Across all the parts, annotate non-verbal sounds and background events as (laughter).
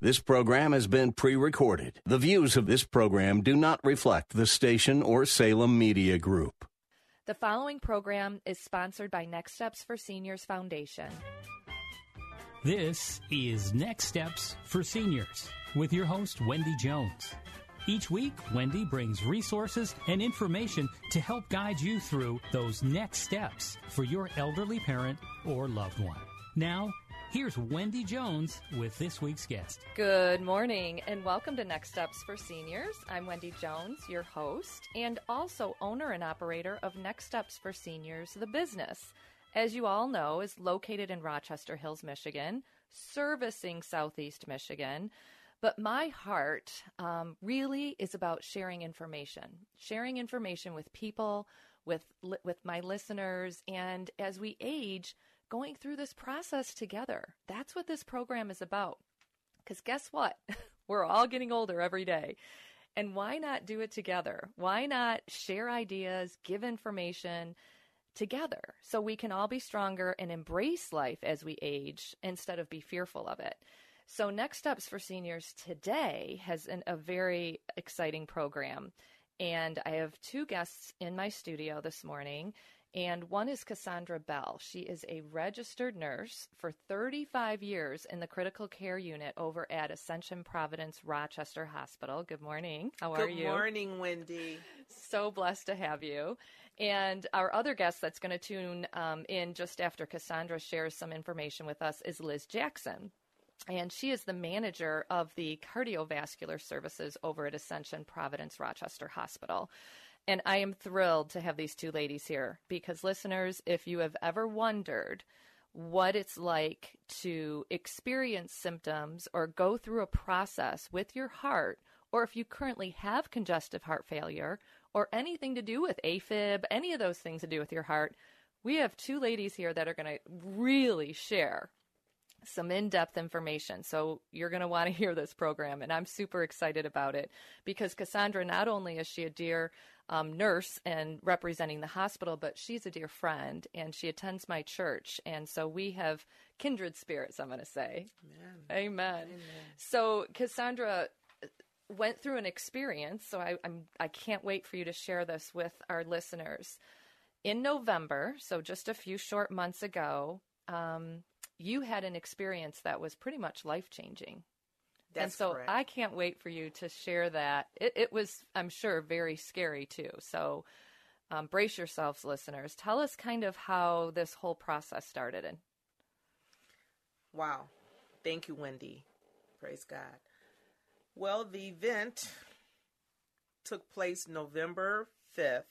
This program has been pre recorded. The views of this program do not reflect the station or Salem Media Group. The following program is sponsored by Next Steps for Seniors Foundation. This is Next Steps for Seniors with your host, Wendy Jones. Each week, Wendy brings resources and information to help guide you through those next steps for your elderly parent or loved one. Now, here's Wendy Jones with this week's guest. Good morning and welcome to Next Steps for Seniors. I'm Wendy Jones, your host, and also owner and operator of Next Steps for Seniors, the business. As you all know, is located in Rochester Hills, Michigan, servicing Southeast Michigan. But my heart um, really is about sharing information, sharing information with people, with with my listeners, and as we age, going through this process together. That's what this program is about. Because guess what? (laughs) We're all getting older every day. And why not do it together? Why not share ideas, give information together so we can all be stronger and embrace life as we age instead of be fearful of it? So, Next Steps for Seniors today has an, a very exciting program. And I have two guests in my studio this morning and one is Cassandra Bell. She is a registered nurse for 35 years in the critical care unit over at Ascension Providence Rochester Hospital. Good morning. How are Good you? Good morning, Wendy. So blessed to have you. And our other guest that's going to tune um, in just after Cassandra shares some information with us is Liz Jackson. And she is the manager of the cardiovascular services over at Ascension Providence Rochester Hospital. And I am thrilled to have these two ladies here because, listeners, if you have ever wondered what it's like to experience symptoms or go through a process with your heart, or if you currently have congestive heart failure or anything to do with AFib, any of those things to do with your heart, we have two ladies here that are going to really share some in depth information. So you're going to want to hear this program. And I'm super excited about it because Cassandra, not only is she a dear um, nurse and representing the hospital, but she's a dear friend and she attends my church. And so we have kindred spirits, I'm going to say. Amen. Amen. Amen. So Cassandra uh, went through an experience, so I, I'm, I can't wait for you to share this with our listeners. In November, so just a few short months ago, um, you had an experience that was pretty much life changing. And so correct. I can't wait for you to share that. It, it was, I'm sure, very scary too. So um, brace yourselves, listeners. Tell us kind of how this whole process started. And Wow. Thank you, Wendy. Praise God. Well, the event took place November 5th,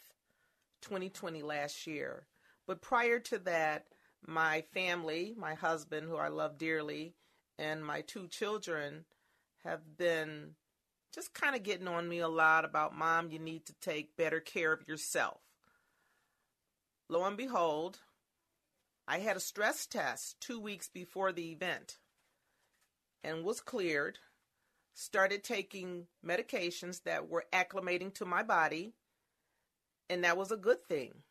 2020, last year. But prior to that, my family, my husband, who I love dearly, and my two children have been just kind of getting on me a lot about, Mom, you need to take better care of yourself. Lo and behold, I had a stress test two weeks before the event and was cleared. Started taking medications that were acclimating to my body, and that was a good thing.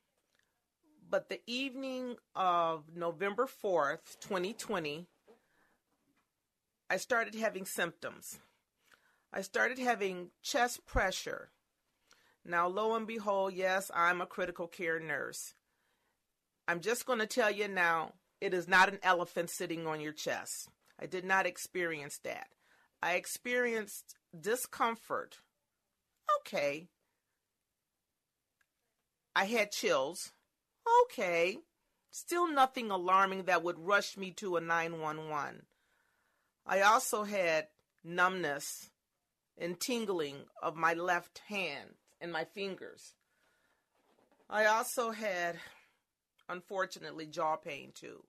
But the evening of November 4th, 2020, I started having symptoms. I started having chest pressure. Now, lo and behold, yes, I'm a critical care nurse. I'm just going to tell you now it is not an elephant sitting on your chest. I did not experience that. I experienced discomfort. Okay. I had chills. Okay. Still nothing alarming that would rush me to a 911. I also had numbness and tingling of my left hand and my fingers. I also had, unfortunately, jaw pain too,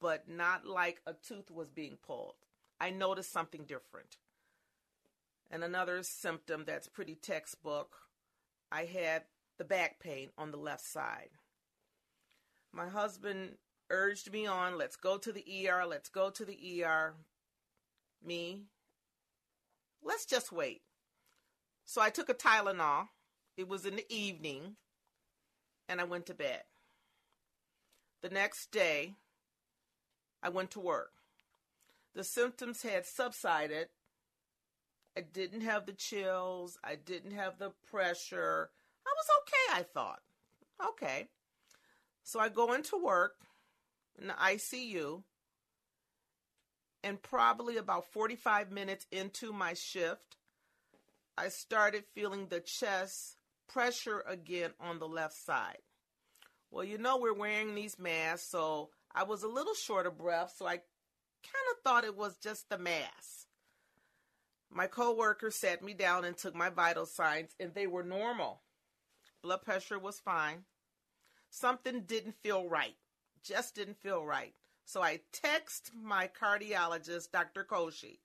but not like a tooth was being pulled. I noticed something different. And another symptom that's pretty textbook I had the back pain on the left side. My husband urged me on, let's go to the ER, let's go to the ER. Me, let's just wait. So I took a Tylenol. It was in the evening, and I went to bed. The next day, I went to work. The symptoms had subsided. I didn't have the chills. I didn't have the pressure. I was okay, I thought. Okay. So I go into work in the ICU, and probably about 45 minutes into my shift, I started feeling the chest pressure again on the left side. Well, you know, we're wearing these masks, so I was a little short of breath, so I kind of thought it was just the mask. My coworker sat me down and took my vital signs, and they were normal. Blood pressure was fine. Something didn't feel right, just didn't feel right. So I text my cardiologist, Dr. Koshi.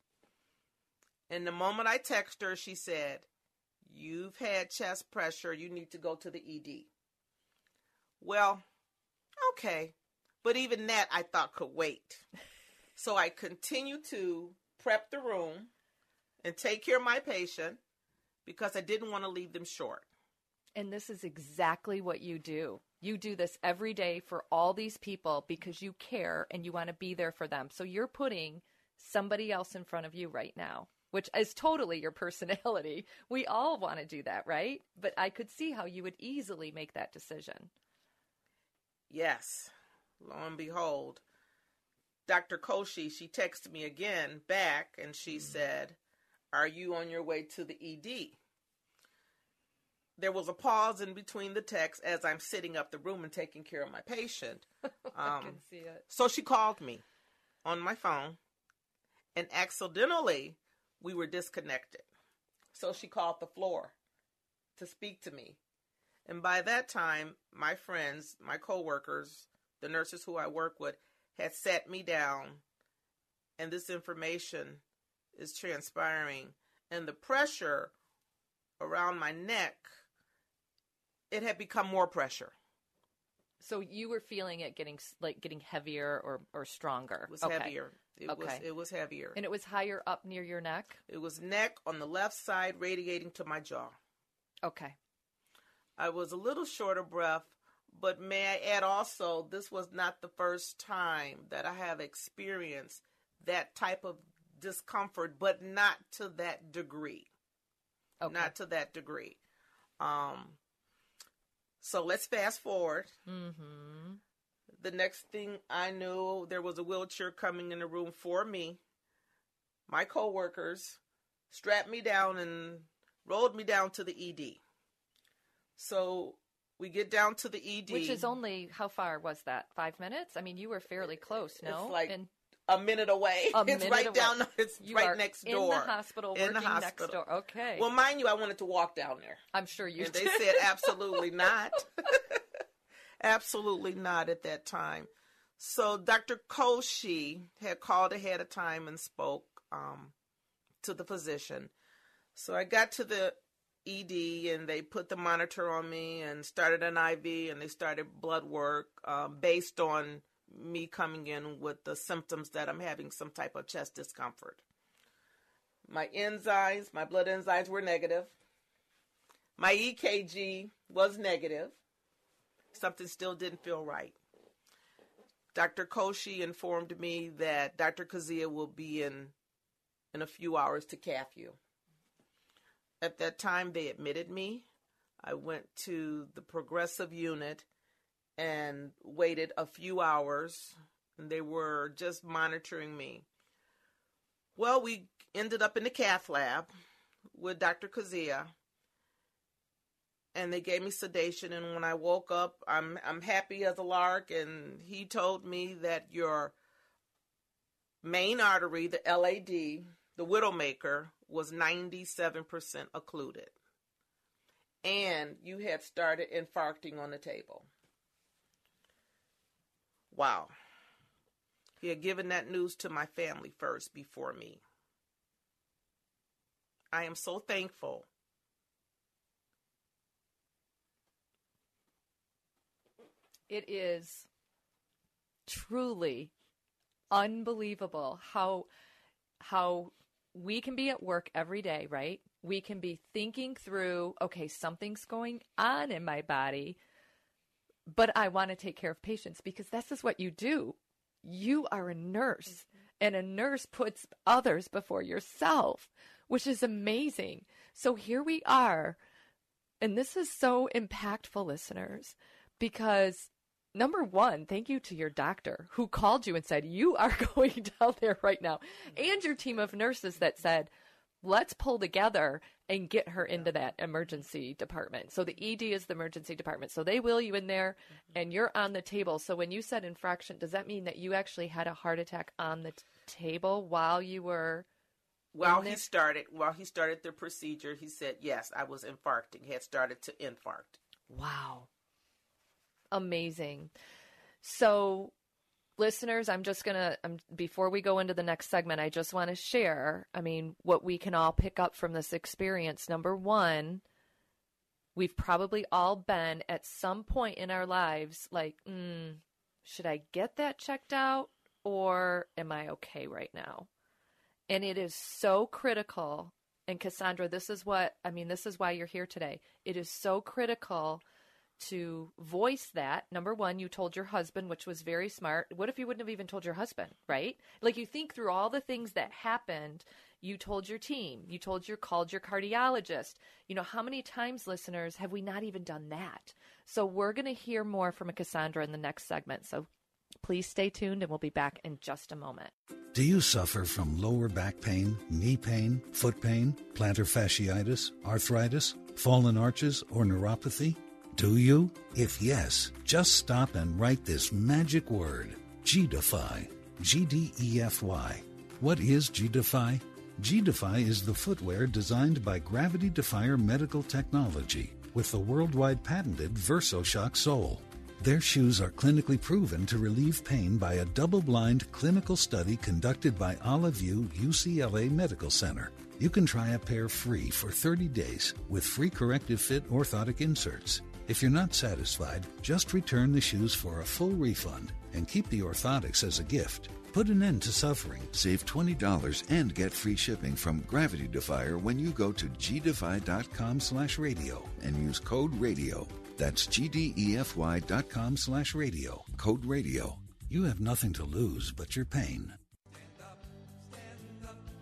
And the moment I text her, she said, You've had chest pressure. You need to go to the ED. Well, okay. But even that I thought could wait. (laughs) So I continued to prep the room and take care of my patient because I didn't want to leave them short. And this is exactly what you do. You do this every day for all these people because you care and you want to be there for them. So you're putting somebody else in front of you right now, which is totally your (laughs) personality. We all want to do that, right? But I could see how you would easily make that decision. Yes. Lo and behold, Dr. Koshi, she texted me again back and she mm-hmm. said, Are you on your way to the ED? There was a pause in between the texts as I'm sitting up the room and taking care of my patient. (laughs) I um, can see it. So she called me on my phone, and accidentally we were disconnected. So she called the floor to speak to me. And by that time, my friends, my coworkers, the nurses who I work with, had sat me down, and this information is transpiring. And the pressure around my neck it had become more pressure. So you were feeling it getting like getting heavier or or stronger. It was okay. heavier. It okay. was it was heavier. And it was higher up near your neck? It was neck on the left side radiating to my jaw. Okay. I was a little short of breath, but may I add also this was not the first time that I have experienced that type of discomfort, but not to that degree. Okay. Not to that degree. Um so let's fast forward. Mm-hmm. The next thing I knew, there was a wheelchair coming in the room for me. My coworkers strapped me down and rolled me down to the ED. So we get down to the ED, which is only how far was that? Five minutes? I mean, you were fairly close. No, it's like a minute away. A (laughs) it's minute right away. down. (laughs) It's you right next door. In the hospital, in the hospital. next door. Okay. Well, mind you, I wanted to walk down there. I'm sure you. And did. they said (laughs) absolutely not. absolutely not at that time. So Dr. Koshi had called ahead of time and spoke um, to the physician. So I got to the ED and they put the monitor on me and started an IV and they started blood work um, based on me coming in with the symptoms that I'm having some type of chest discomfort. My enzymes, my blood enzymes were negative. My EKG was negative. Something still didn't feel right. Dr. Koshi informed me that Dr. Kazia will be in in a few hours to cath you. At that time, they admitted me. I went to the progressive unit and waited a few hours. And they were just monitoring me. Well, we ended up in the cath lab with Dr. Kazia. And they gave me sedation and when I woke up, I'm I'm happy as a lark and he told me that your main artery, the LAD, the widowmaker was 97% occluded. And you had started infarcting on the table. Wow. He had given that news to my family first before me. I am so thankful. It is truly unbelievable how how we can be at work every day, right? We can be thinking through, okay, something's going on in my body, but I want to take care of patients because this is what you do. You are a nurse, mm-hmm. and a nurse puts others before yourself, which is amazing. So here we are. And this is so impactful, listeners, because number one, thank you to your doctor who called you and said, You are (laughs) going down there right now, and your team of nurses that said, Let's pull together and get her into that emergency department. So the ED is the emergency department. So they wheel you in there mm-hmm. and you're on the table. So when you said infraction, does that mean that you actually had a heart attack on the t- table while you were while he started while he started the procedure, he said, "Yes, I was infarcting. Had started to infarct." Wow amazing. So, listeners, I'm just going to, before we go into the next segment, I just want to share, I mean, what we can all pick up from this experience. Number one, we've probably all been at some point in our lives like, mm, should I get that checked out or am I okay right now? And it is so critical. And Cassandra, this is what, I mean, this is why you're here today. It is so critical to voice that. Number one, you told your husband, which was very smart. What if you wouldn't have even told your husband, right? Like you think through all the things that happened. You told your team. You told your called your cardiologist. You know how many times, listeners, have we not even done that? So we're going to hear more from a Cassandra in the next segment. So please stay tuned, and we'll be back in just a moment. Do you suffer from lower back pain, knee pain, foot pain, plantar fasciitis, arthritis, fallen arches, or neuropathy? Do you? If yes, just stop and write this magic word G-Defy. G D E F Y. What is G-Defy? G-Defy is the footwear designed by Gravity Defier Medical Technology with the worldwide patented VersoShock sole. Their shoes are clinically proven to relieve pain by a double blind clinical study conducted by Olive View UCLA Medical Center. You can try a pair free for 30 days with free corrective fit orthotic inserts. If you're not satisfied, just return the shoes for a full refund and keep the orthotics as a gift. Put an end to suffering. Save $20 and get free shipping from Gravity Defier when you go to gdefy.com slash radio and use code radio. That's gdefy.com slash radio. Code radio. You have nothing to lose but your pain.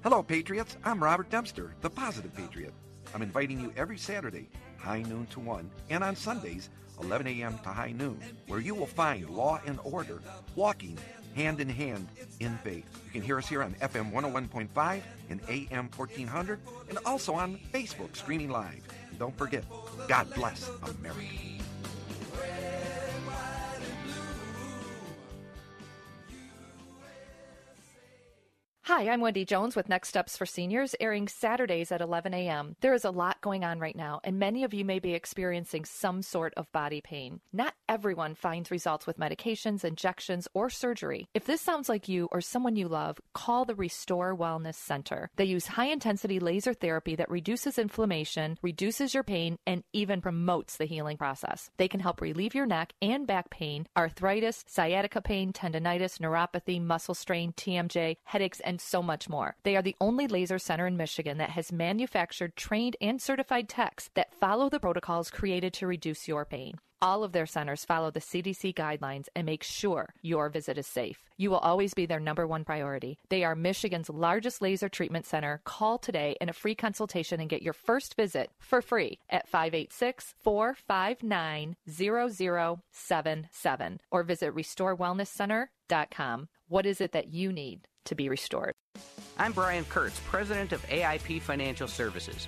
Hello, Patriots. I'm Robert Dempster, the Positive Patriot. I'm inviting you every Saturday high noon to 1, and on Sundays, 11 a.m. to high noon, where you will find law and order walking hand in hand in faith. You can hear us here on FM 101.5 and AM 1400, and also on Facebook streaming live. And don't forget, God bless America. Hi, I'm Wendy Jones with Next Steps for Seniors, airing Saturdays at 11 a.m. There is a lot going on right now, and many of you may be experiencing some sort of body pain. Not everyone finds results with medications, injections, or surgery. If this sounds like you or someone you love, call the Restore Wellness Center. They use high intensity laser therapy that reduces inflammation, reduces your pain, and even promotes the healing process. They can help relieve your neck and back pain, arthritis, sciatica pain, tendonitis, neuropathy, muscle strain, TMJ, headaches, and and so much more. They are the only laser center in Michigan that has manufactured, trained, and certified techs that follow the protocols created to reduce your pain. All of their centers follow the CDC guidelines and make sure your visit is safe. You will always be their number one priority. They are Michigan's largest laser treatment center. Call today in a free consultation and get your first visit for free at 586 459 0077 or visit restorewellnesscenter.com. What is it that you need? To be restored. I'm Brian Kurtz, president of AIP Financial Services.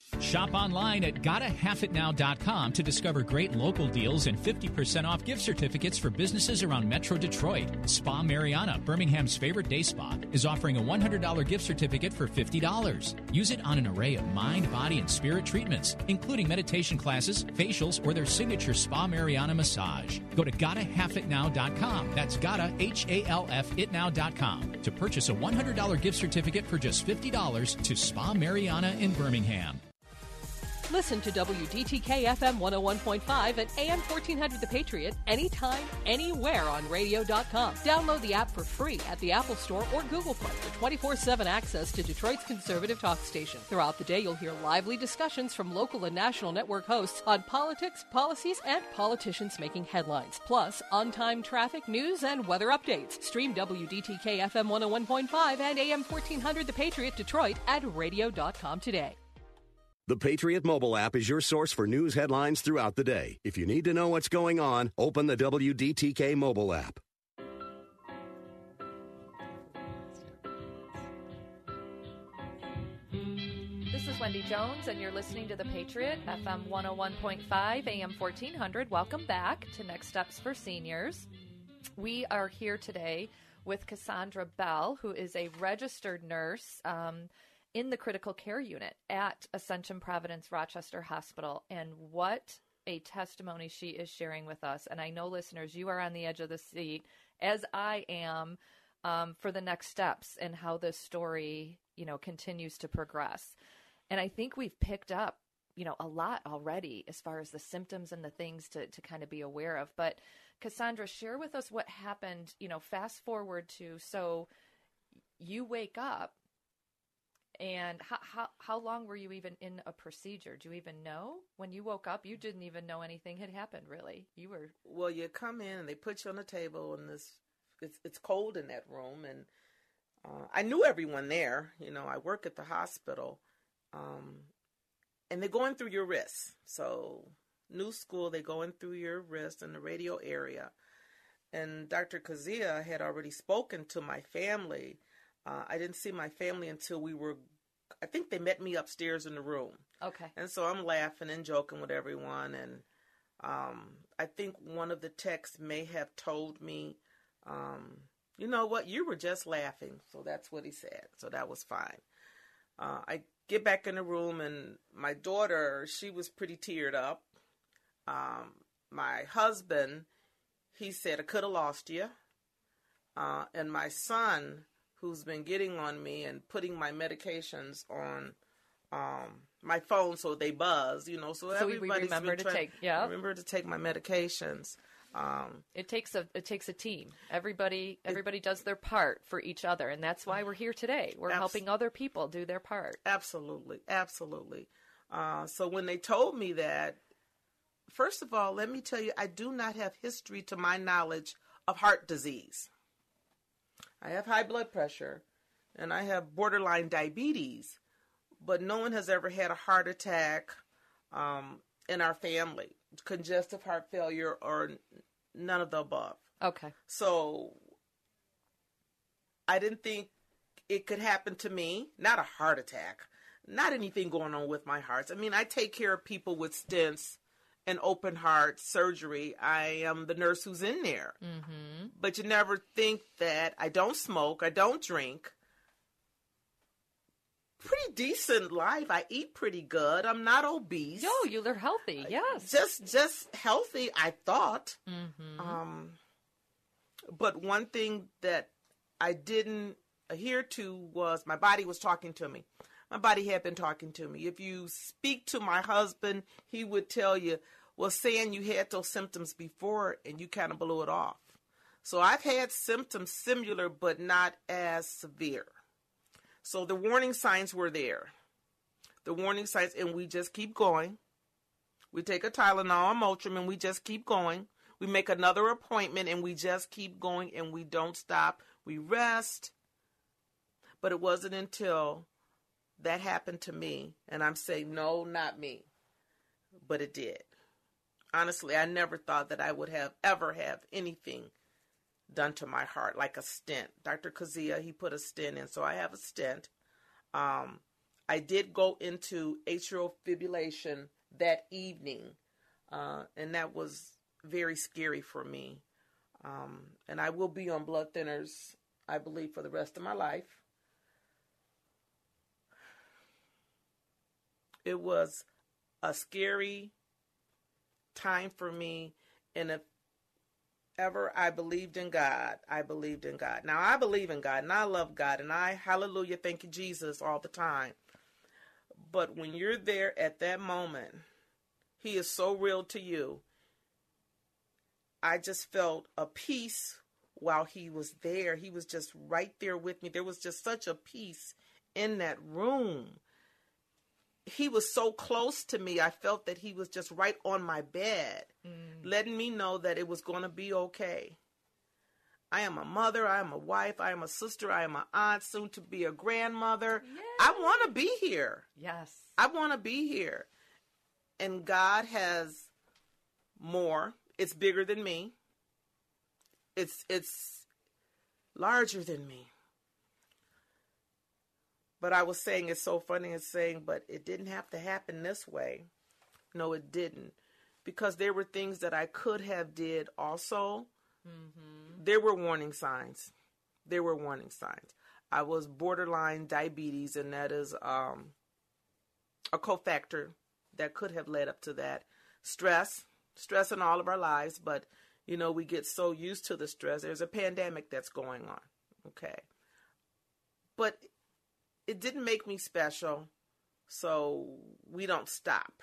Shop online at gottahalfitnow.com to discover great local deals and 50% off gift certificates for businesses around Metro Detroit. Spa Mariana, Birmingham's favorite day spa, is offering a $100 gift certificate for $50. Use it on an array of mind, body, and spirit treatments, including meditation classes, facials, or their signature Spa Mariana massage. Go to gottahalfitnow.com. That's gotta, H A L F itnow.com to purchase a $100 gift certificate for just $50 to Spa Mariana in Birmingham. Listen to WDTK FM 101.5 and AM 1400 The Patriot anytime, anywhere on radio.com. Download the app for free at the Apple Store or Google Play for 24 7 access to Detroit's conservative talk station. Throughout the day, you'll hear lively discussions from local and national network hosts on politics, policies, and politicians making headlines. Plus, on time traffic, news, and weather updates. Stream WDTK FM 101.5 and AM 1400 The Patriot Detroit at radio.com today. The Patriot mobile app is your source for news headlines throughout the day. If you need to know what's going on, open the WDTK mobile app. This is Wendy Jones, and you're listening to The Patriot, FM 101.5, AM 1400. Welcome back to Next Steps for Seniors. We are here today with Cassandra Bell, who is a registered nurse um, in the critical care unit at Ascension Providence Rochester Hospital. And what a testimony she is sharing with us. And I know, listeners, you are on the edge of the seat, as I am, um, for the next steps and how this story, you know, continues to progress. And I think we've picked up, you know, a lot already as far as the symptoms and the things to, to kind of be aware of. But Cassandra, share with us what happened, you know, fast forward to so you wake up and how, how how long were you even in a procedure? Do you even know when you woke up? You didn't even know anything had happened. Really, you were. Well, you come in and they put you on the table, and this it's it's cold in that room, and uh, I knew everyone there. You know, I work at the hospital, um, and they're going through your wrists. So new school, they're going through your wrist in the radial artery, and Dr. Kazia had already spoken to my family. Uh, I didn't see my family until we were. I think they met me upstairs in the room. Okay. And so I'm laughing and joking with everyone, and um, I think one of the texts may have told me, um, you know what, you were just laughing. So that's what he said. So that was fine. Uh, I get back in the room, and my daughter, she was pretty teared up. Um, my husband, he said, I could have lost you. Uh, and my son, who's been getting on me and putting my medications on um, my phone so they buzz, you know. So, so we remember to take, yeah, remember to take my medications. Um, it takes a it takes a team. Everybody everybody it, does their part for each other, and that's why we're here today. We're helping other people do their part. Absolutely, absolutely. Uh, so when they told me that, first of all, let me tell you, I do not have history, to my knowledge, of heart disease. I have high blood pressure, and I have borderline diabetes, but no one has ever had a heart attack um, in our family, congestive heart failure, or none of the above. Okay. So I didn't think it could happen to me. Not a heart attack, not anything going on with my heart. I mean, I take care of people with stents and open heart surgery. I am the nurse who's in there. Mm-hmm. But you never think that I don't smoke, I don't drink. Pretty decent life. I eat pretty good. I'm not obese. Yo, you look healthy. Yes. Just just healthy, I thought. Mm-hmm. Um but one thing that I didn't adhere to was my body was talking to me. My body had been talking to me. If you speak to my husband, he would tell you, well, saying you had those symptoms before and you kind of blew it off. So I've had symptoms similar, but not as severe. So the warning signs were there. the warning signs, and we just keep going. We take a Tylenol, a Motrin, and we just keep going. We make another appointment, and we just keep going, and we don't stop. We rest. But it wasn't until that happened to me, and I'm saying, no, not me. But it did. Honestly, I never thought that I would have ever have anything done to my heart, like a stent. Dr. Kazia, he put a stent in, so I have a stent. Um, I did go into atrial fibrillation that evening, uh, and that was very scary for me. Um, and I will be on blood thinners, I believe, for the rest of my life. It was a scary time for me, and if ever I believed in God, I believed in God. Now I believe in God and I love God and I hallelujah thank you Jesus all the time. But when you're there at that moment, he is so real to you. I just felt a peace while he was there. He was just right there with me. There was just such a peace in that room. He was so close to me. I felt that he was just right on my bed, mm. letting me know that it was going to be okay. I am a mother, I am a wife, I am a sister, I am an aunt, soon to be a grandmother. Yay. I want to be here. Yes. I want to be here. And God has more. It's bigger than me. It's it's larger than me. But I was saying it's so funny and saying, but it didn't have to happen this way. No, it didn't. Because there were things that I could have did also. Mm-hmm. There were warning signs. There were warning signs. I was borderline diabetes, and that is um, a cofactor that could have led up to that. Stress, stress in all of our lives, but you know, we get so used to the stress. There's a pandemic that's going on. Okay. But it didn't make me special, so we don't stop.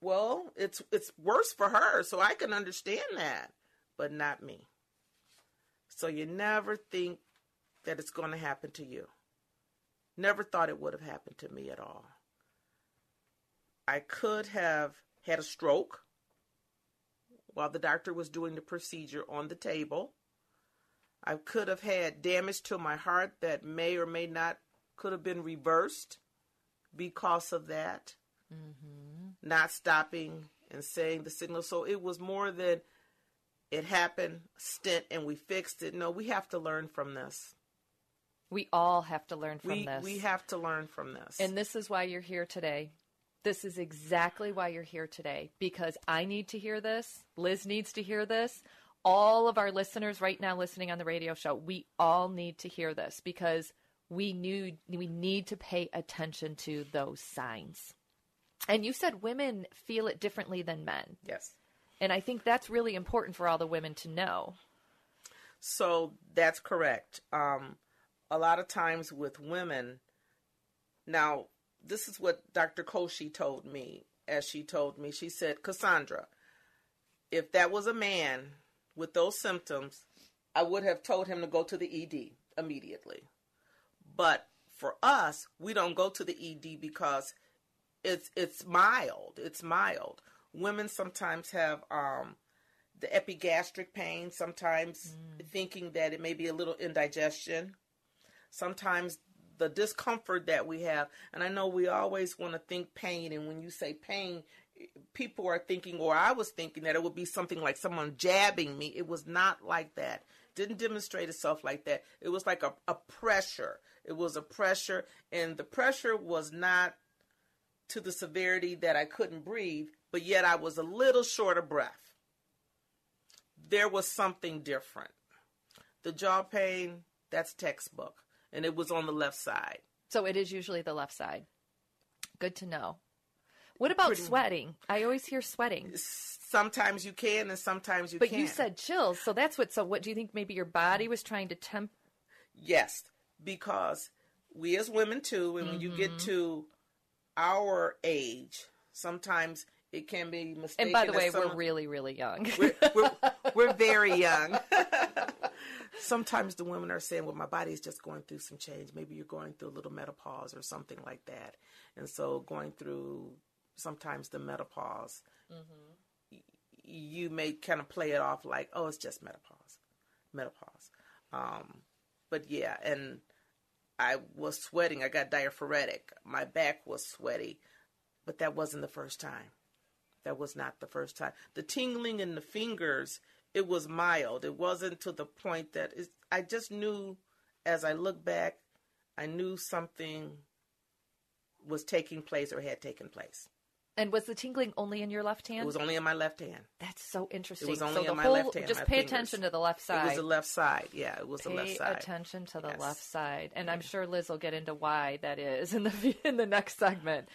Well, it's it's worse for her, so I can understand that, but not me. So you never think that it's going to happen to you. Never thought it would have happened to me at all. I could have had a stroke while the doctor was doing the procedure on the table. I could have had damage to my heart that may or may not could have been reversed because of that. Mm-hmm. Not stopping and saying the signal. So it was more than it happened, stent, and we fixed it. No, we have to learn from this. We all have to learn from we, this. We have to learn from this. And this is why you're here today. This is exactly why you're here today because I need to hear this. Liz needs to hear this all of our listeners right now listening on the radio show, we all need to hear this because we knew we need to pay attention to those signs. And you said women feel it differently than men. Yes. And I think that's really important for all the women to know. So that's correct. Um, a lot of times with women, now this is what Dr. Koshi told me, as she told me. She said, Cassandra, if that was a man with those symptoms, I would have told him to go to the ED immediately. But for us, we don't go to the ED because it's it's mild. It's mild. Women sometimes have um, the epigastric pain, sometimes mm. thinking that it may be a little indigestion. Sometimes the discomfort that we have, and I know we always want to think pain, and when you say pain, people are thinking, or I was thinking, that it would be something like someone jabbing me. It was not like that. Didn't demonstrate itself like that. It was like a, a pressure. It was a pressure, and the pressure was not to the severity that I couldn't breathe, but yet I was a little short of breath. There was something different. The jaw pain, that's textbook, and it was on the left side. So it is usually the left side. Good to know. What about Pretty sweating? I always hear sweating. Sometimes you can, and sometimes you but can't. you said chills, so that's what. So what do you think? Maybe your body was trying to temp. Yes, because we as women too, and mm-hmm. when you get mm-hmm. to our age, sometimes it can be mistaken. And by the way, we're really, really young. (laughs) we're, we're, we're very young. (laughs) sometimes the women are saying, well, my body is just going through some change. Maybe you're going through a little menopause or something like that. And so going through sometimes the menopause, mm-hmm. you may kind of play it off like, oh, it's just menopause, menopause. Um, but yeah, and I was sweating. I got diaphoretic. My back was sweaty, but that wasn't the first time. That was not the first time. The tingling in the fingers, it was mild. It wasn't to the point that I just knew as I look back, I knew something was taking place or had taken place. And was the tingling only in your left hand? It was only in my left hand. That's so interesting. It was only so in my whole, left hand. Just pay fingers. attention to the left side. It was the left side. Yeah, it was pay the left side. Pay attention to the Yes. left side, and I'm sure Liz will get into why that is in the (laughs) in the next segment.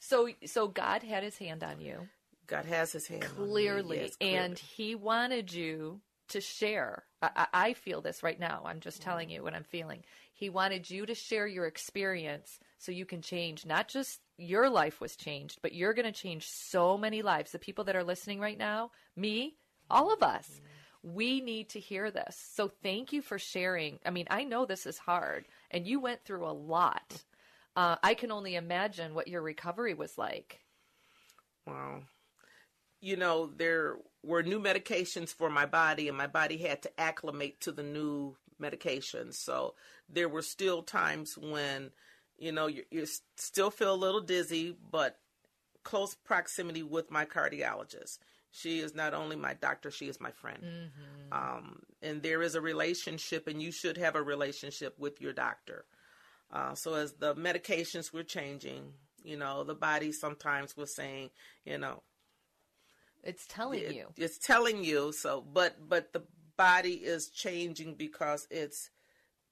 So, so God had His hand on you God has His hand clearly, Yes, clearly. and He wanted you to share. I, I I feel this right now. I'm just telling mm. you what I'm feeling. He wanted you to share your experience so you can change not just your life was changed, but you're going to change so many lives. The people that are listening right now, me, all of us, we need to hear this. So thank you for sharing. I mean, I know this is hard, and you went through a lot. Uh, I can only imagine what your recovery was like. Wow. You know, there were new medications for my body, and my body had to acclimate to the new medications. So there were still times when, you know, you, you still feel a little dizzy, but close proximity with my cardiologist. She is not only my doctor, she is my friend. Um, and there is a relationship, and you should have a relationship with your doctor. Uh, so as the medications were changing, you know, the body sometimes was saying, you know, It's telling it- you. it's telling you. So, but but the body is changing because it's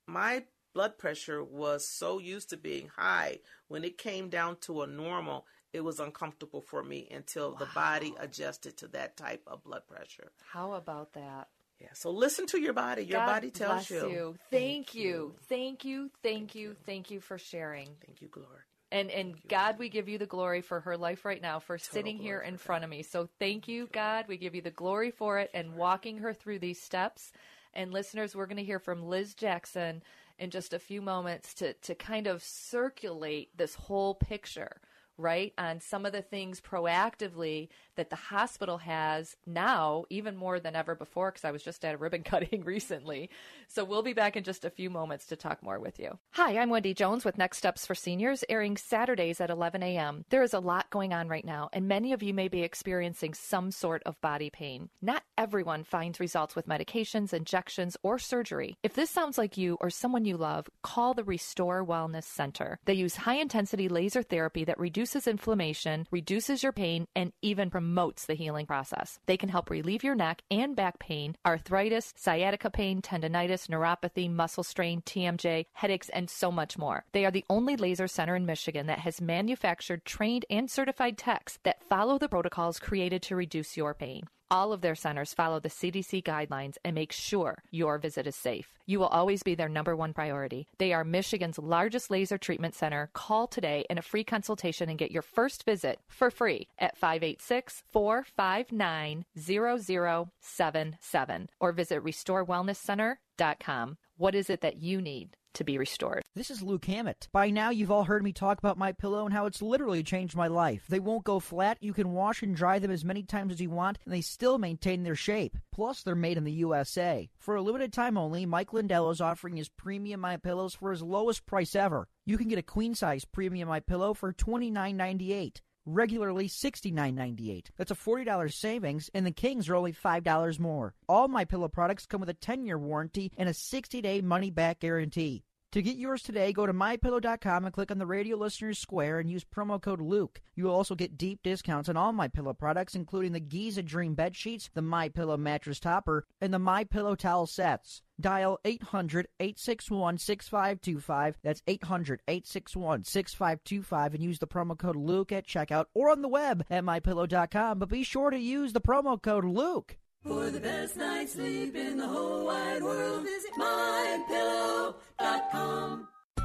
my blood pressure was so used to being high when it came down to a normal. It was uncomfortable for me until the body adjusted to that type of blood pressure. How about that? Yeah. So listen to your body. Your God body tells bless you. Thank, you. Thank you. Thank you. Thank you for sharing. Thank you, Lord. And and God, we give you the glory for her life right now, for sitting here in front of me. So thank you, God. We give you the glory for it and walking her through these steps. And listeners, we're going to hear from Liz Jackson in just a few moments to to kind of circulate this whole picture, right? On some of the things proactively that the hospital has now, even more than ever before, because I was just at a ribbon (laughs) cutting recently. So we'll be back in just a few moments to talk more with you. Hi, I'm Wendy Jones with Next Steps for Seniors, airing Saturdays at 11 a.m. There is a lot going on right now, and many of you may be experiencing some sort of body pain. Not everyone finds results with medications, injections, or surgery. If this sounds like you or someone you love, call the Restore Wellness Center. They use high intensity laser therapy that reduces inflammation, reduces your pain, and even promotes the healing process. They can help relieve your neck and back pain, arthritis, sciatica pain, tendonitis, neuropathy, muscle strain, TMJ, headaches, and so much more. They are the only laser center in Michigan that has manufactured, trained, and certified techs that follow the protocols created to reduce your pain. All of their centers follow the CDC guidelines and make sure your visit is safe. You will always be their number one priority. They are Michigan's largest laser treatment center. Call today in a free consultation and get your first visit for free at 586 459 0077 or visit restorewellnesscenter.com. What is it that you need to be restored? This is Luke Hammett. By now, you've all heard me talk about my pillow and how it's literally changed my life. They won't go flat. You can wash and dry them as many times as you want, and they still maintain their shape. Plus, they're made in the USA. For a limited time only, Mike Lindell is offering his premium my pillows for his lowest price ever. You can get a queen size premium my pillow for twenty nine ninety eight. Regularly $69.98. That's a $40 savings, and the Kings are only $5 more. All my pillow products come with a 10 year warranty and a 60 day money back guarantee. To get yours today, go to mypillow.com and click on the radio listeners square and use promo code Luke. You will also get deep discounts on all my pillow products, including the Giza Dream bed sheets, the My Pillow mattress topper, and the My Pillow towel sets. Dial 800-861-6525. That's 800-861-6525 and use the promo code Luke at checkout or on the web at mypillow.com, but be sure to use the promo code Luke. For the best night's sleep in the whole wide world, visit mypillow.com.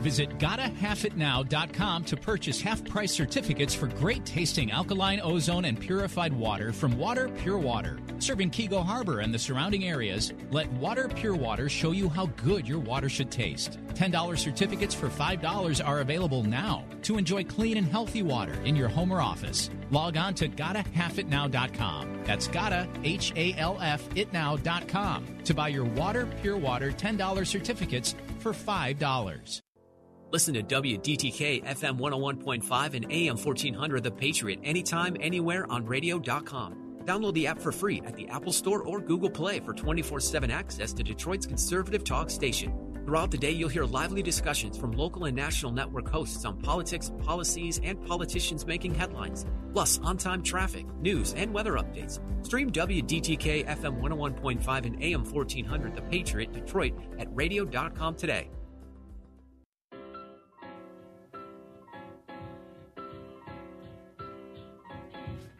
Visit GottaHalfItNow.com to purchase half price certificates for great tasting alkaline ozone and purified water from Water Pure Water. Serving Keego Harbor and the surrounding areas, let Water Pure Water show you how good your water should taste. $10 certificates for $5 are available now to enjoy clean and healthy water in your home or office. Log on to GottaHalfItNow.com. That's Gotta, H A L F Itnow.com to buy your Water Pure Water $10 certificates for $5. Listen to WDTK FM 101.5 and AM 1400 The Patriot anytime, anywhere on radio.com. Download the app for free at the Apple Store or Google Play for 24 7 access to Detroit's conservative talk station. Throughout the day, you'll hear lively discussions from local and national network hosts on politics, policies, and politicians making headlines, plus on time traffic, news, and weather updates. Stream WDTK FM 101.5 and AM 1400 The Patriot Detroit at radio.com today.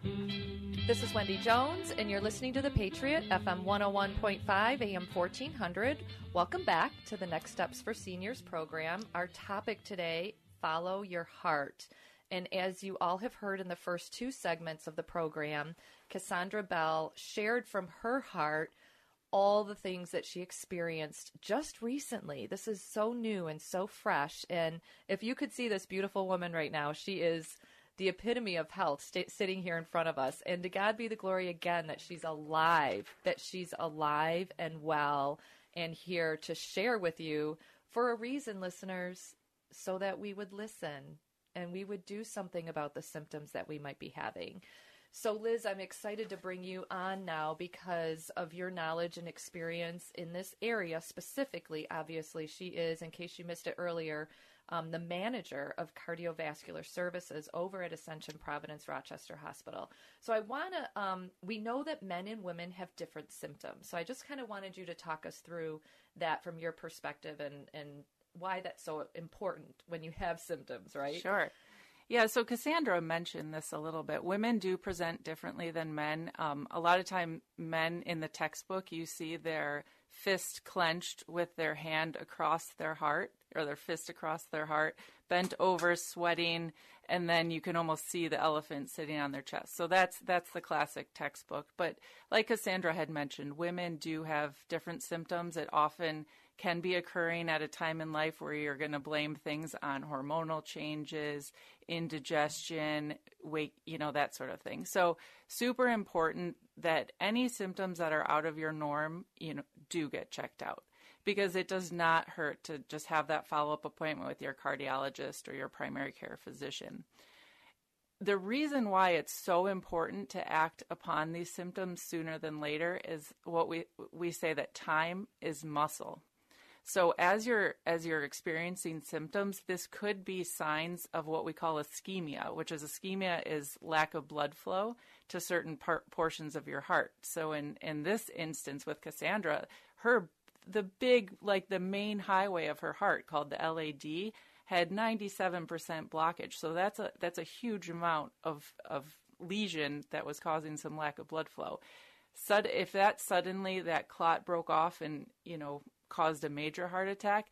This is Wendy Jones, and you're listening to The Patriot, FM 101.5, AM 1400. Welcome back to the Next Steps for Seniors program. Our topic today follow your heart. And as you all have heard in the first two segments of the program, Cassandra Bell shared from her heart all the things that she experienced just recently. This is so new and so fresh. And if you could see this beautiful woman right now, she is the epitome of health st- sitting here in front of us. And to God be the glory again that she's alive, that she's alive and well and here to share with you for a reason, listeners, so that we would listen and we would do something about the symptoms that we might be having. So, Liz, I'm excited to bring you on now because of your knowledge and experience in this area specifically. Obviously, she is, in case you missed it earlier, um, the manager of cardiovascular services over at Ascension Providence Rochester Hospital. So I want to, um, we know that men and women have different symptoms. So I just kind of wanted you to talk us through that from your perspective and, and why that's so important when you have symptoms, right? Sure. Yeah, so Cassandra mentioned this a little bit. Women do present differently than men. Um, a lot of time, men in the textbook, you see their fist clenched with their hand across their heart or their fist across their heart, bent over, sweating, and then you can almost see the elephant sitting on their chest. So that's that's the classic textbook. But like Cassandra had mentioned, women do have different symptoms. It often can be occurring at a time in life where you're going to blame things on hormonal changes, indigestion, weight, you know, that sort of thing. So, super important that any symptoms that are out of your norm, you know, do get checked out because it does not hurt to just have that follow up appointment with your cardiologist or your primary care physician. The reason why it's so important to act upon these symptoms sooner than later is what we we say that time is muscle. So as you're as you're experiencing symptoms, this could be signs of what we call ischemia, which is ischemia is lack of blood flow to certain par- portions of your heart. So in in this instance with Cassandra, her the big like the main highway of her heart called the LAD had 97% blockage. So that's a that's a huge amount of of lesion that was causing some lack of blood flow. Sud- if that suddenly that clot broke off and you know caused a major heart attack,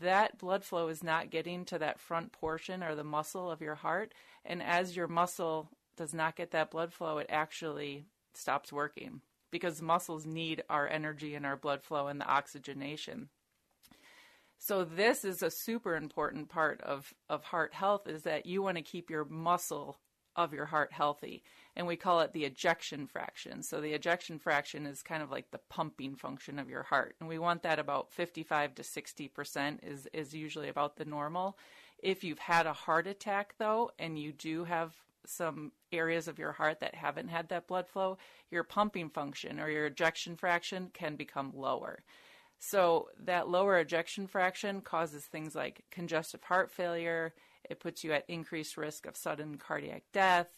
that blood flow is not getting to that front portion or the muscle of your heart. And as your muscle does not get that blood flow, it actually stops working because muscles need our energy and our blood flow and the oxygenation. So this is a super important part of, of heart health is that you want to keep your muscle of your heart healthy. And we call it the ejection fraction. So the ejection fraction is kind of like the pumping function of your heart. And we want that about 55 to 60% is, is usually about the normal. If you've had a heart attack though, and you do have some areas of your heart that haven't had that blood flow, your pumping function or your ejection fraction can become lower. So that lower ejection fraction causes things like congestive heart failure. It puts you at increased risk of sudden cardiac death.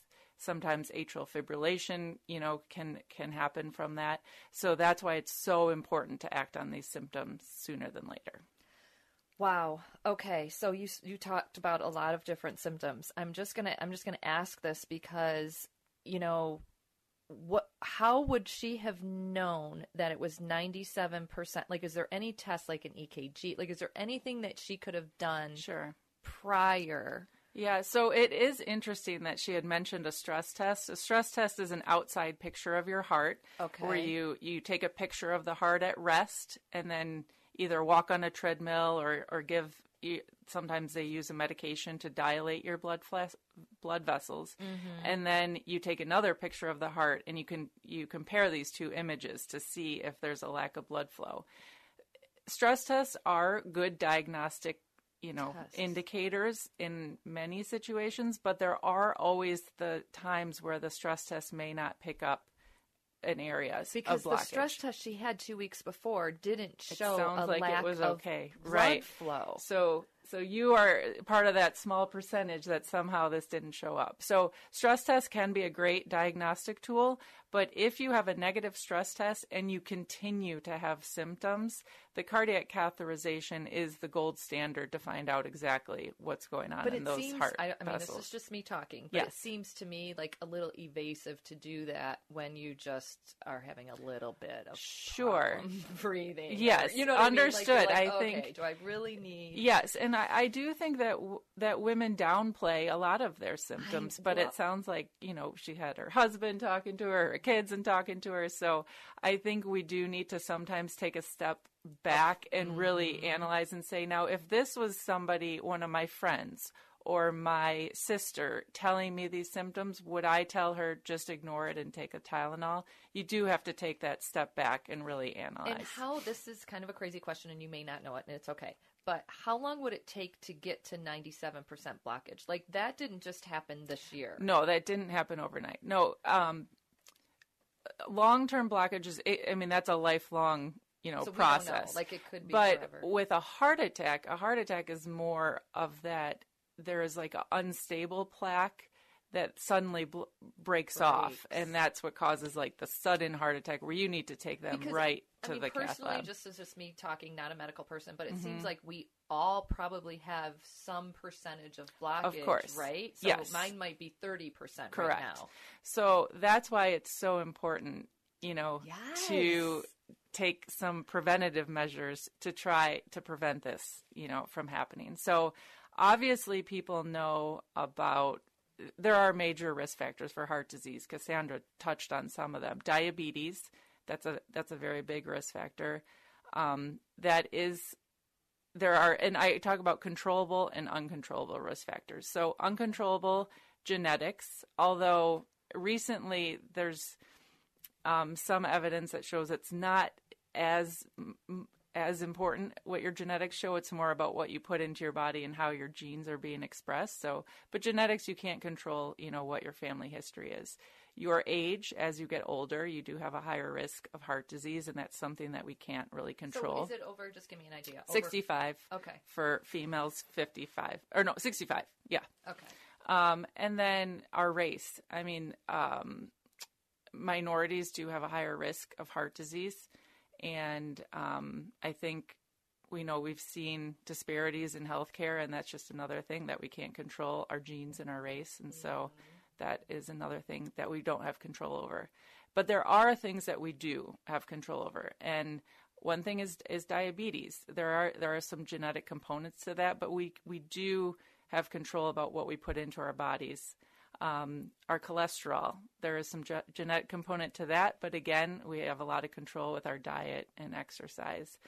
Sometimes atrial fibrillation, you know, can can happen from that. So that's why it's so important to act on these symptoms sooner than later. Wow. Okay. So you you talked about a lot of different symptoms. I'm just gonna I'm just gonna ask this because you know what how would she have known that it was 97% like is there any test like an ekg like is there anything that she could have done sure prior yeah, so it is interesting that she had mentioned a stress test. A stress test is an outside picture of your heart, okay. where you you take a picture of the heart at rest, and then either walk on a treadmill or or give. Sometimes they use a medication to dilate your blood blood vessels, mm-hmm. and then you take another picture of the heart, and you can you compare these two images to see if there's a lack of blood flow. Stress tests are good diagnostic you know Tests. indicators in many situations but there are always the times where the stress test may not pick up an area because of the stress test she had two weeks before didn't show it sounds a like lack it was of okay. blood right. flow. So so you are part of that small percentage that somehow this didn't show up so stress test can be a great diagnostic tool but if you have a negative stress test and you continue to have symptoms, the cardiac catheterization is the gold standard to find out exactly what's going on but in it those seems, heart I, I mean, vessels. this is just me talking, but Yes. it seems to me like a little evasive to do that when you just are having a little bit of Sure. (laughs) breathing. or- Yes, you know what I mean? Like, understood. like, I okay, think- Do I really need? Yes, and I, I do think that w- that women downplay a lot of their symptoms, but well- it sounds like you know she had her husband talking to her, her kids and talking to her. So I think we do need to sometimes take a step back and really Mm-hmm. analyze and say, now if this was somebody, one of my friends or my sister telling me these symptoms, would I tell her just ignore it and take a Tylenol? You do have to take that step back and really analyze. And how this is kind of a crazy question, and you may not know it, and it's okay. But how long would it take to get to 97% blockage? Like that didn't just happen this year. No, that didn't happen overnight. No, um, long-term blockages. I mean, that's a lifelong, you know, So process. Like, it could be But forever. with a heart attack, a heart attack is more of that. There is like an unstable plaque that suddenly bl- breaks, off, and that's what causes like the sudden heart attack, where you need to take them Because, right I mean, the cath personally, lab. just as just me talking, not a medical person, but it Mhm. seems like we all probably have some percentage of blockage, of course. right? So Yes. mine might be 30% Correct. right now. So that's why it's so important, you know, to take some preventative measures to try to prevent this, you know, from happening. So obviously people know about there are major risk factors for heart disease. Cassandra touched on some of them. Diabetes, that's a that's a very big risk factor. Um, that is there are and I talk about controllable and uncontrollable risk factors. So uncontrollable genetics, although recently there's um, some evidence that shows it's not as as important what your genetics show. It's more about what you put into your body and how your genes are being expressed. So, but genetics you can't control. You know what your family history is. Your age, as you get older, you do have a higher risk of heart disease, and that's something that we can't really control. So is it over? Just give me an idea. Over- 65 Okay. for females 55 or no 65 yeah Okay. um, and then our race i mean um, minorities do have a higher risk of heart disease and um, i think we know we've seen disparities in healthcare and that's just another thing that we can't control our genes and our race and so that is another thing that we don't have control over but there are things that we do have control over and one thing is is diabetes there are there are some genetic components to that but we we do have control about what we put into our bodies um, our cholesterol there is some ge- genetic component to that but again we have a lot of control with our diet and exercise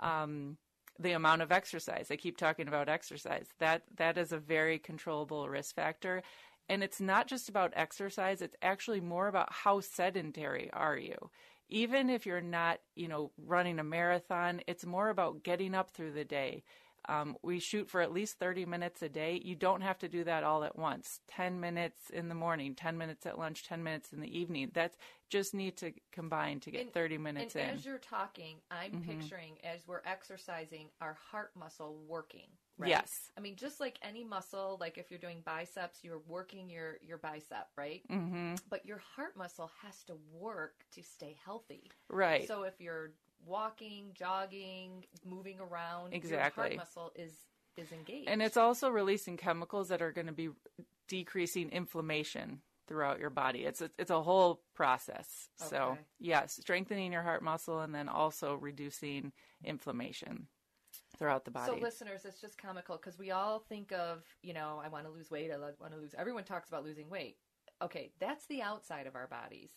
um, the amount of exercise. I keep talking about exercise. That that is a very controllable risk factor. And it's not just about exercise, it's actually more about how sedentary are you. Even if you're not, you know, running a marathon, it's more about getting up through the day. Um, we shoot for at least 30 minutes a day. You don't have to do that all at once. 10 minutes in the morning, 10 minutes at lunch, 10 minutes in the evening. That's just need to combine to get And- 30 minutes and in. as you're talking, I'm Mhm. picturing as we're exercising our heart muscle working. Right? Yes. I mean, just like any muscle, like if you're doing biceps, you're working your your bicep, right? Mhm. But your heart muscle has to work to stay healthy. Right. So if you're walking, jogging, moving around, your Exactly. heart muscle is is engaged. And it's also releasing chemicals that are going to be decreasing inflammation throughout your body. It's a, it's a whole process. So, Okay. yes, strengthening your heart muscle and then also reducing inflammation throughout the body. So, listeners, it's just comical because we all think of, you know, I want to lose weight. I want to lose. Everyone talks about losing weight. Okay, that's the outside of our bodies.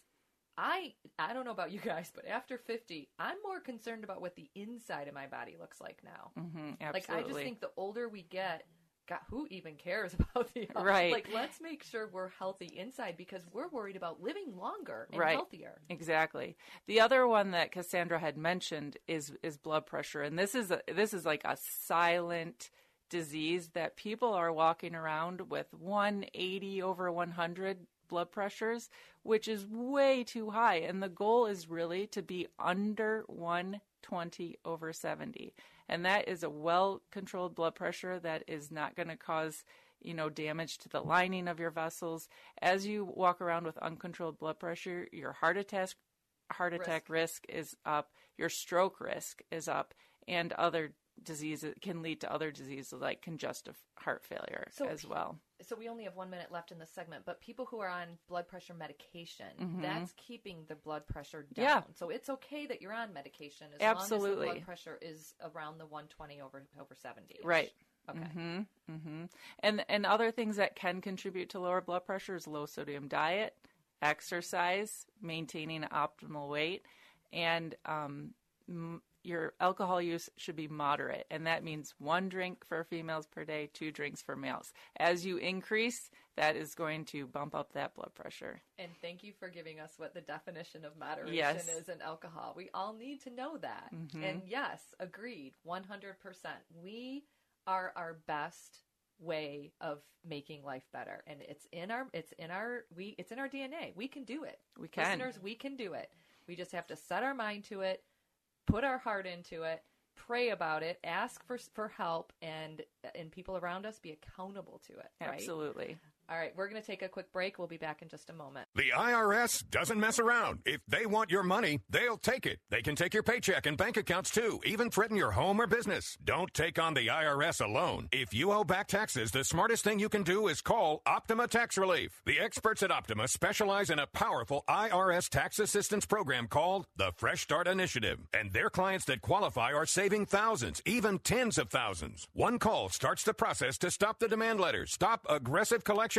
I I don't know about you guys, but after fifty, I'm more concerned about what the inside of my body looks like now. Mhm, Like I just think the older we get, God, who even cares (laughs) about the Right. Like, let's make sure we're healthy inside because we're worried about living longer and right. healthier. Exactly. The other one that Cassandra had mentioned is is blood pressure, and this is a, this is like a silent disease that people are walking around with 180 over 100 blood pressures, which is way too high, and the goal is really to be under 120 over 70, and that is a well controlled blood pressure that is not going to cause you know, damage to the lining of your vessels. As you walk around with uncontrolled blood pressure, your heart attack heart attack risk, is up, your stroke risk is up, and other diseases can lead to other diseases like congestive heart failure So as well. So we only have one minute left in this segment, but people who are on blood pressure medication, Mhm. that's keeping the blood pressure down. Yeah. So it's okay that you're on medication as long as Absolutely. the blood pressure is around the 120 over over 70. Right. Okay. hmm hmm And and other things that can contribute to lower blood pressure is low sodium diet, exercise, maintaining optimal weight, and um, m- your alcohol use should be moderate, and that means one drink for females per day, two drinks for males. As you increase, that is going to bump up that blood pressure. And thank you for giving us what the definition of moderation Yes. is in alcohol. We all need to know that. Mhm. And yes, agreed, 100%. We are our best way of making life better and it's in our it's in our we it's in our DNA. We can do it. We can. Listeners, we can do it. We just have to set our mind to it, put our heart into it, pray about it, ask for for help and and people around us be accountable to it, right? Absolutely. All right, we're going to take a quick break. We'll be back in just a moment. The IRS doesn't mess around. If they want your money, they'll take it. They can take your paycheck and bank accounts too, even threaten your home or business. Don't take on the IRS alone. If you owe back taxes, the smartest thing you can do is call Optima Tax Relief. The experts at Optima specialize in a powerful IRS tax assistance program called the Fresh Start Initiative. And their clients that qualify are saving thousands, even tens of thousands. One call starts the process to stop the demand letters, stop aggressive collection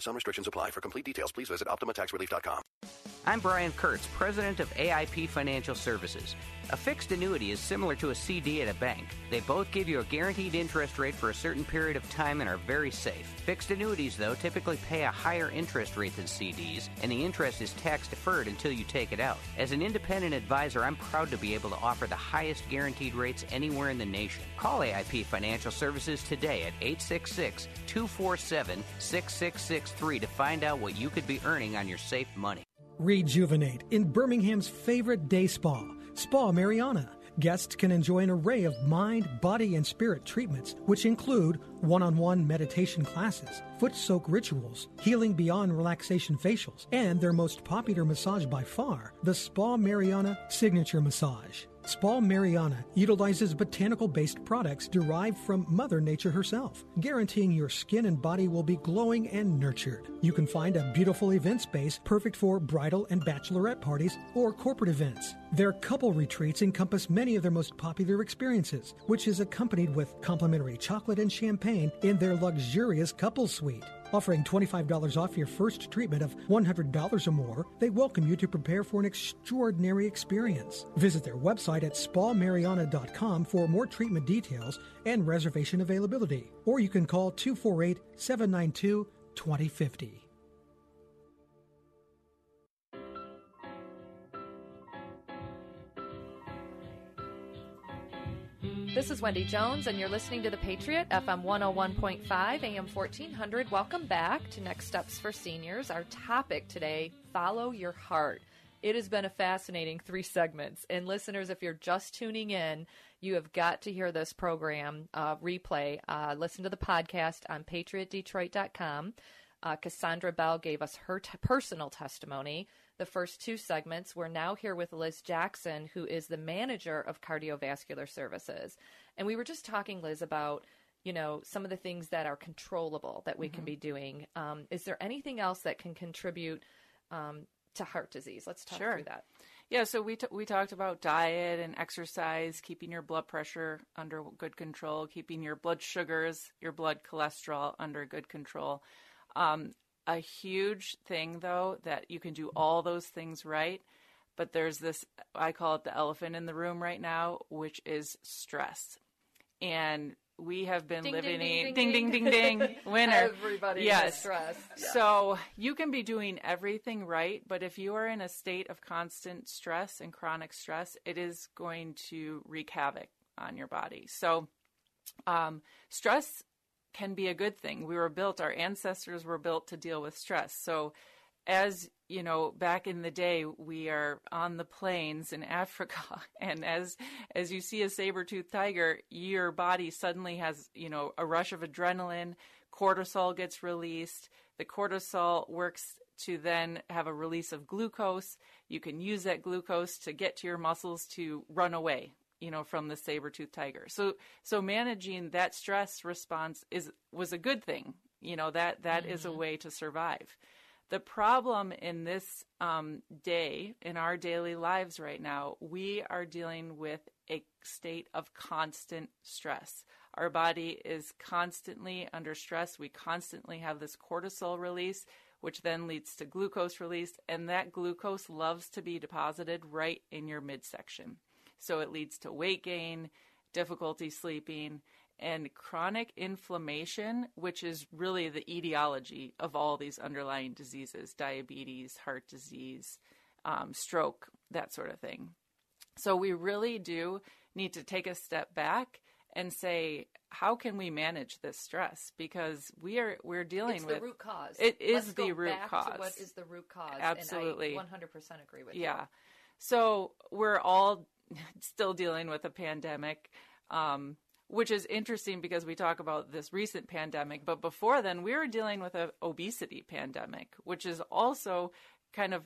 Some restrictions apply. For complete details, please visit OptimaTaxRelief.com. I'm Brian Kurtz, president of AIP Financial Services. A fixed annuity is similar to a CD at a bank. They both give you a guaranteed interest rate for a certain period of time and are very safe. Fixed annuities, though, typically pay a higher interest rate than CDs, and the interest is tax deferred until you take it out. As an independent advisor, I'm proud to be able to offer the highest guaranteed rates anywhere in the nation. Call AIP Financial Services today at 866 247 6663 to find out what you could be earning on your safe money. Rejuvenate in Birmingham's favorite day spa, Spa Mariana. Guests can enjoy an array of mind, body, and spirit treatments, which include one on one meditation classes, foot soak rituals, healing beyond relaxation facials, and their most popular massage by far, the Spa Mariana Signature Massage. Spa Mariana utilizes botanical based products derived from Mother Nature herself, guaranteeing your skin and body will be glowing and nurtured. You can find a beautiful event space perfect for bridal and bachelorette parties or corporate events. Their couple retreats encompass many of their most popular experiences, which is accompanied with complimentary chocolate and champagne in their luxurious couple suite. Offering $25 off your first treatment of $100 or more, they welcome you to prepare for an extraordinary experience. Visit their website at spamariana.com for more treatment details and reservation availability, or you can call 248 792 2050. This is Wendy Jones, and you're listening to The Patriot, FM 101.5, AM 1400. Welcome back to Next Steps for Seniors. Our topic today follow your heart. It has been a fascinating three segments. And listeners, if you're just tuning in, you have got to hear this program uh, replay. Uh, listen to the podcast on patriotdetroit.com. Uh, Cassandra Bell gave us her t- personal testimony the first two segments. We're now here with Liz Jackson, who is the manager of cardiovascular services. And we were just talking, Liz, about you know some of the things that are controllable that we mm-hmm. can be doing. Um, is there anything else that can contribute um, to heart disease? Let's talk sure. through that. Yeah, so we t- we talked about diet and exercise, keeping your blood pressure under good control, keeping your blood sugars, your blood cholesterol under good control. Um, a huge thing, though, that you can do all those things right, but there's this, I call it the elephant in the room right now, which is stress. And we have been ding, living ding, in ding, ding, ding, ding, ding, (laughs) winner. Everybody yes. stress. Yeah. So you can be doing everything right, but if you are in a state of constant stress and chronic stress, it is going to wreak havoc on your body. So um, stress can be a good thing. We were built, our ancestors were built to deal with stress. So, as you know, back in the day, we are on the plains in (laughs) Africa, and as as you see a saber-toothed tiger, your body suddenly has you know a rush of adrenaline, cortisol gets released. The cortisol works to then have a release of glucose. You can use that glucose to get to your muscles to run away, you know, from the saber-toothed tiger. So so managing that stress response is was a good thing. You know, that that mm-hmm. is a mm-hmm. way to survive. The problem in this um, day, in our daily lives right now, we are dealing with a state of constant stress. Our body is constantly under stress. We constantly have this cortisol release, which then leads to glucose release, and that glucose loves to be deposited right in your midsection. So it leads to weight gain, difficulty sleeping, and chronic inflammation, which is really the etiology of all these underlying diseases diabetes, heart disease, um, stroke, that sort of thing. So we really do need to take a step back and say, how can we manage this stress? Because we are we're dealing with it's with the root cause. It is Let's the root cause. what is the root cause? Absolutely, one hundred percent agree with yeah. you. Yeah. So we're all (laughs) still dealing with a pandemic, um, which is interesting because we talk about this recent pandemic. But before then, we were dealing with an obesity pandemic, which is also kind of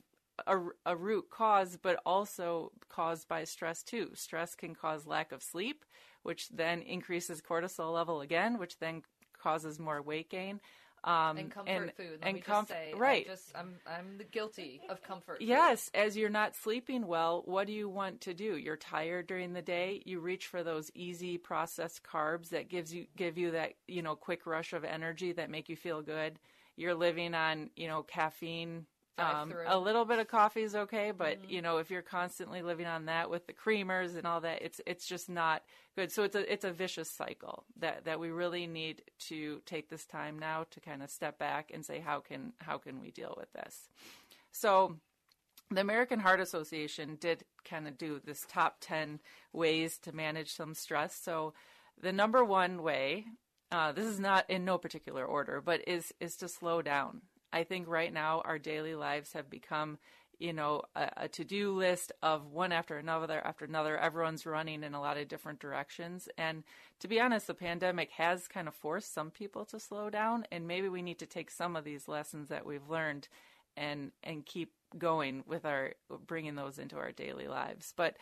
a, a root cause, but also caused by stress too. Stress can cause lack of sleep, which then increases cortisol level again, which then causes more weight gain. Um, and comfort and, food. Let and me comf- just say, right? I just, I'm I'm guilty of comfort. Yes, as you're not sleeping well, what do you want to do? You're tired during the day. You reach for those easy processed carbs that gives you give you that you know quick rush of energy that make you feel good. You're living on you know caffeine um, a little bit of coffee is okay, but mm-hmm. you know if you're constantly living on that with the creamers and all that, it's it's just not good. So it's a it's a vicious cycle that that we really need to take this time now to kind of step back and say how can how can we deal with this. So the American Heart Association did kind of do this top 10 ways to manage some stress. So the number one way, uh, this is not in no particular order, but is is to slow down. I think right now our daily lives have become, you know, a, a to do list of one after another after another. Everyone's running in a lot of different directions. And to be honest, the pandemic has kind of forced some people to slow down. And maybe we need to take some of these lessons that we've learned and, and keep going with our bringing those into our daily lives. But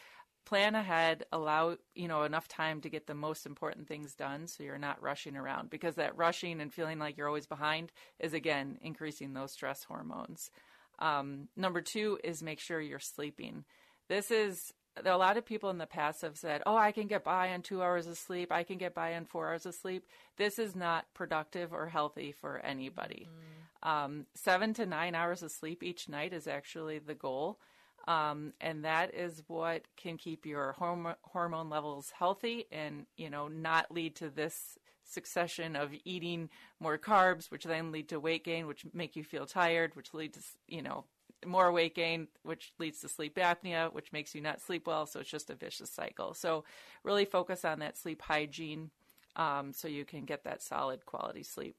plan ahead, allow, you know, enough time to get the most important things done so you're not rushing around because that rushing and feeling like you're always behind is again increasing those stress hormones. Um, number two is make sure you're sleeping. This is a lot of people in the past have said, "Oh, I can get by on two hours of sleep. I can get by on four hours of sleep." This is not productive or healthy for anybody. Mm. Um, seven to nine hours of sleep each night is actually the goal, um, and that is what can keep your horm- hormone levels healthy, and you know not lead to this succession of eating more carbs, which then lead to weight gain, which make you feel tired, which lead to you know more weight gain, which leads to sleep apnea, which makes you not sleep well. So it's just a vicious cycle. So really focus on that sleep hygiene um, so you can get that solid quality sleep.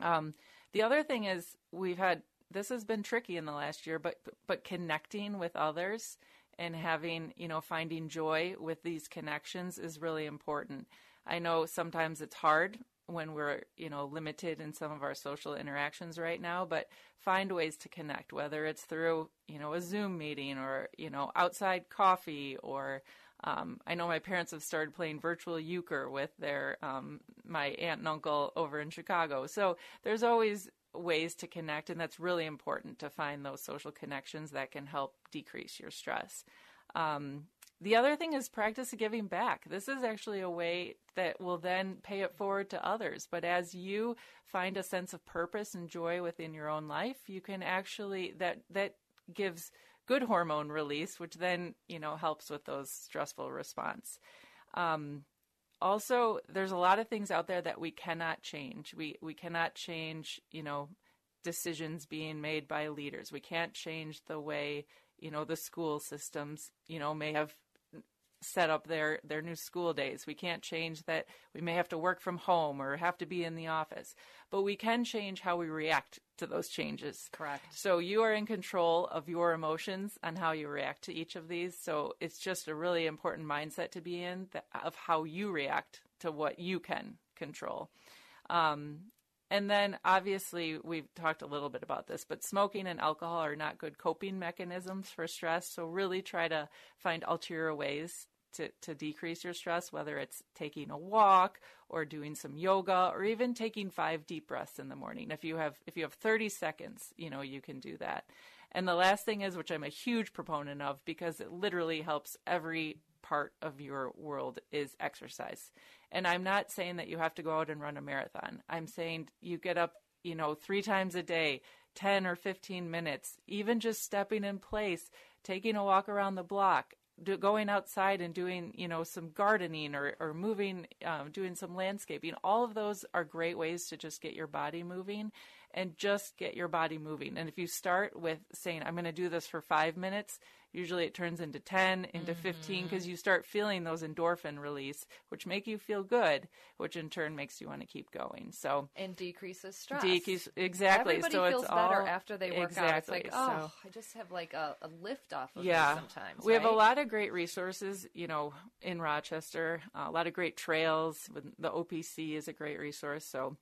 Um, the other thing is we've had this has been tricky in the last year, but but connecting with others and having you know finding joy with these connections is really important. I know sometimes it's hard when we're you know limited in some of our social interactions right now but find ways to connect whether it's through you know a zoom meeting or you know outside coffee or um, I know my parents have started playing virtual euchre with their um, my aunt and uncle over in Chicago. So there's always ways to connect, and that's really important to find those social connections that can help decrease your stress. Um, the other thing is practice giving back. This is actually a way that will then pay it forward to others. But as you find a sense of purpose and joy within your own life, you can actually that that gives good hormone release, which then you know helps with those stressful response. Um, also, there's a lot of things out there that we cannot change. We we cannot change, you know, decisions being made by leaders. We can't change the way you know the school systems you know may have set up their their new school days. We can't change that we may have to work from home or have to be in the office, but we can change how we react to those changes. Correct. So you are in control of your emotions and how you react to each of these. So it's just a really important mindset to be in that, of how you react to what you can control. Um, and then obviously we've talked a little bit about this, but smoking and alcohol are not good coping mechanisms for stress. So really try to find ulterior ways to, to decrease your stress, whether it's taking a walk or doing some yoga or even taking five deep breaths in the morning. If you have if you have 30 seconds, you know, you can do that. And the last thing is, which I'm a huge proponent of because it literally helps every part of your world is exercise. And I'm not saying that you have to go out and run a marathon. I'm saying you get up, you know, three times a day, 10 or 15 minutes, even just stepping in place, taking a walk around the block, do, going outside and doing, you know, some gardening or, or moving, um, doing some landscaping. All of those are great ways to just get your body moving and just get your body moving. And if you start with saying, I'm going to do this for five minutes, usually it turns into 10 into mm-hmm. 15 because you start feeling those endorphin release which make you feel good which in turn makes you want to keep going. So and decreases stress. Decrease exactly. Everybody so feels it's better all, after they work exactly, out. It's like oh so, i just have like a, a lift off of yeah. sometimes we right? have a lot of great resources you know in rochester uh, a lot of great trails the opc is a great resource. So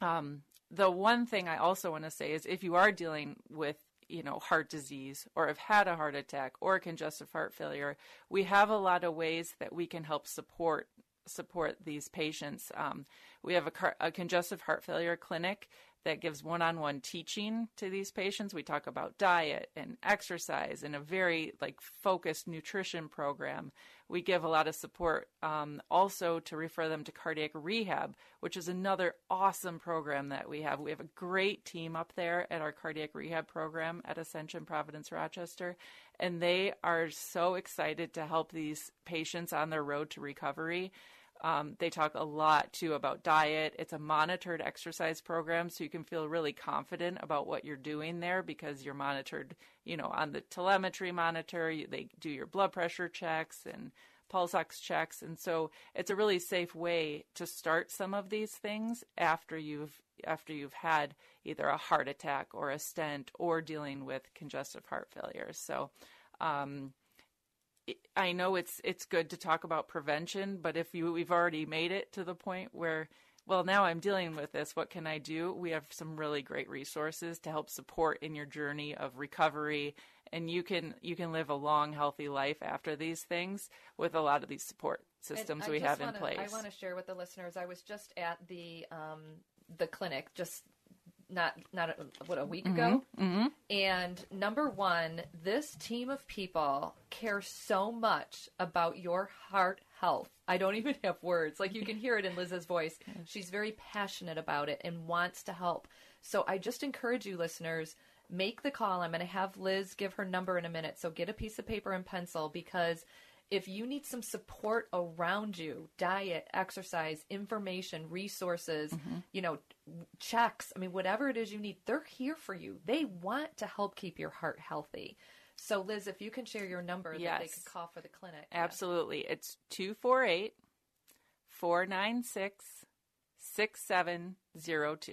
um, the one thing I also want to say is if you are dealing with you know, heart disease or have had a heart attack or congestive heart failure, we have a lot of ways that we can help support support these patients. Um, we have a, car- a congestive heart failure clinic that gives one-on-one teaching to these patients. We talk about diet and exercise and a very like focused nutrition program. We give a lot of support um, also to refer them to cardiac rehab, which is another awesome program that we have. We have a great team up there at our cardiac rehab program at Ascension Providence Rochester, and they are so excited to help these patients on their road to recovery. Um, they talk a lot too about diet. It's a monitored exercise program, so you can feel really confident about what you're doing there because you're monitored, you know, on the telemetry monitor. They do your blood pressure checks and pulse ox checks, and so it's a really safe way to start some of these things after you've after you've had either a heart attack or a stent or dealing with congestive heart failure. So. Um, I know it's it's good to talk about prevention, but if you we've already made it to the point where well now I'm dealing with this, what can I do? We have some really great resources to help support in your journey of recovery and you can you can live a long, healthy life after these things with a lot of these support systems we have wanna, in place. I want to share with the listeners. I was just at the um, the clinic just not not a, what a week ago, Mm-hmm. and number one, this team of people care so much about your heart health. I don't (laughs) even have words. Like you can hear it in Liz's voice. (laughs) She's very passionate about it and wants to help. So I just encourage you, listeners, make the call. I'm going to have Liz give her number in a minute. So get a piece of paper and pencil because if you need some support around you diet exercise information resources mm-hmm. you know checks i mean whatever it is you need they're here for you they want to help keep your heart healthy so liz if you can share your number that they Yes. could call for the clinic Absolutely. It's 248 496 6702.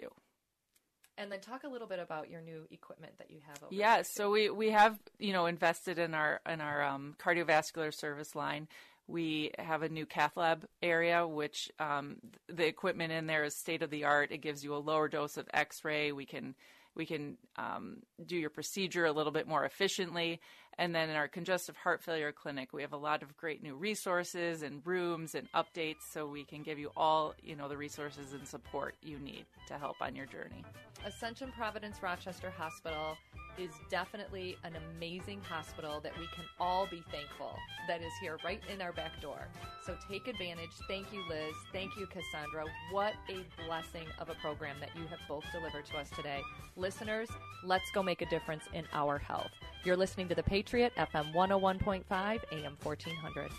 And then talk a little bit about your new equipment that you have over Yes, so we we have you know invested in our in our um, cardiovascular service line. We have a new cath lab area, which um, the equipment in there is state of the art. It gives you a lower dose of X-ray. We can we can um, do your procedure a little bit more efficiently. And then in our congestive heart failure clinic, we have a lot of great new resources and rooms and updates, so we can give you all you know the resources and support you need to help on your journey. Ascension Providence Rochester Hospital is definitely an amazing hospital that we can all be thankful that is here right in our back door. So take advantage. Thank you, Liz. Thank you, Cassandra. What a blessing of a program that you have both delivered to us today. Listeners, let's go make a difference in our health. You're listening to The Patriot, FM 101.5, AM 1400.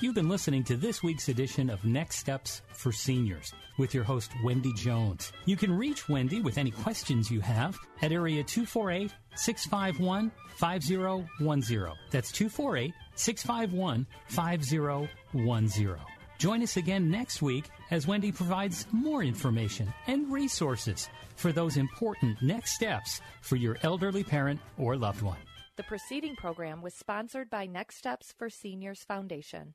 You've been listening to this week's edition of Next Steps for Seniors with your host, Wendy Jones. You can reach Wendy with any questions you have at area 248 651 5010. That's 248 651 5010. Join us again next week as Wendy provides more information and resources for those important next steps for your elderly parent or loved one. The preceding program was sponsored by Next Steps for Seniors Foundation.